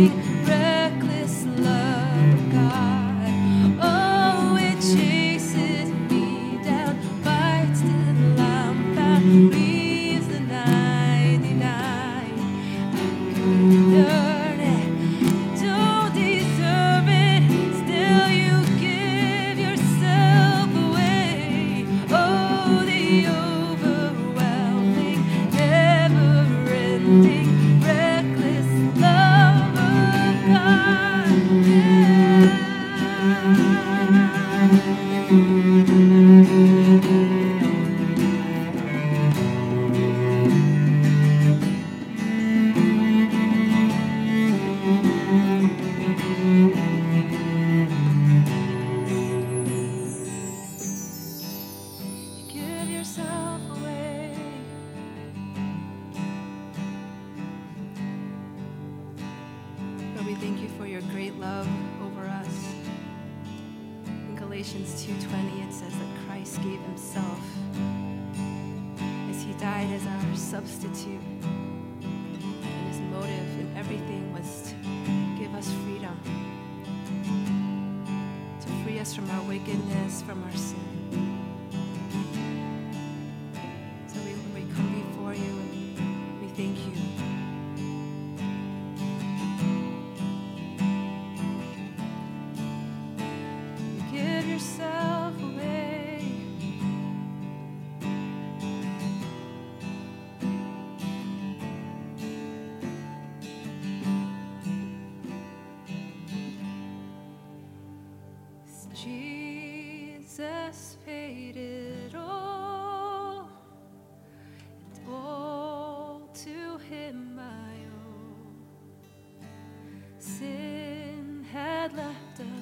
take himself as he died as our substitute. And his motive in everything was to give us freedom. To free us from our wickedness, from our sin. Jesus paid it all, and all to him I owe. Sin had left a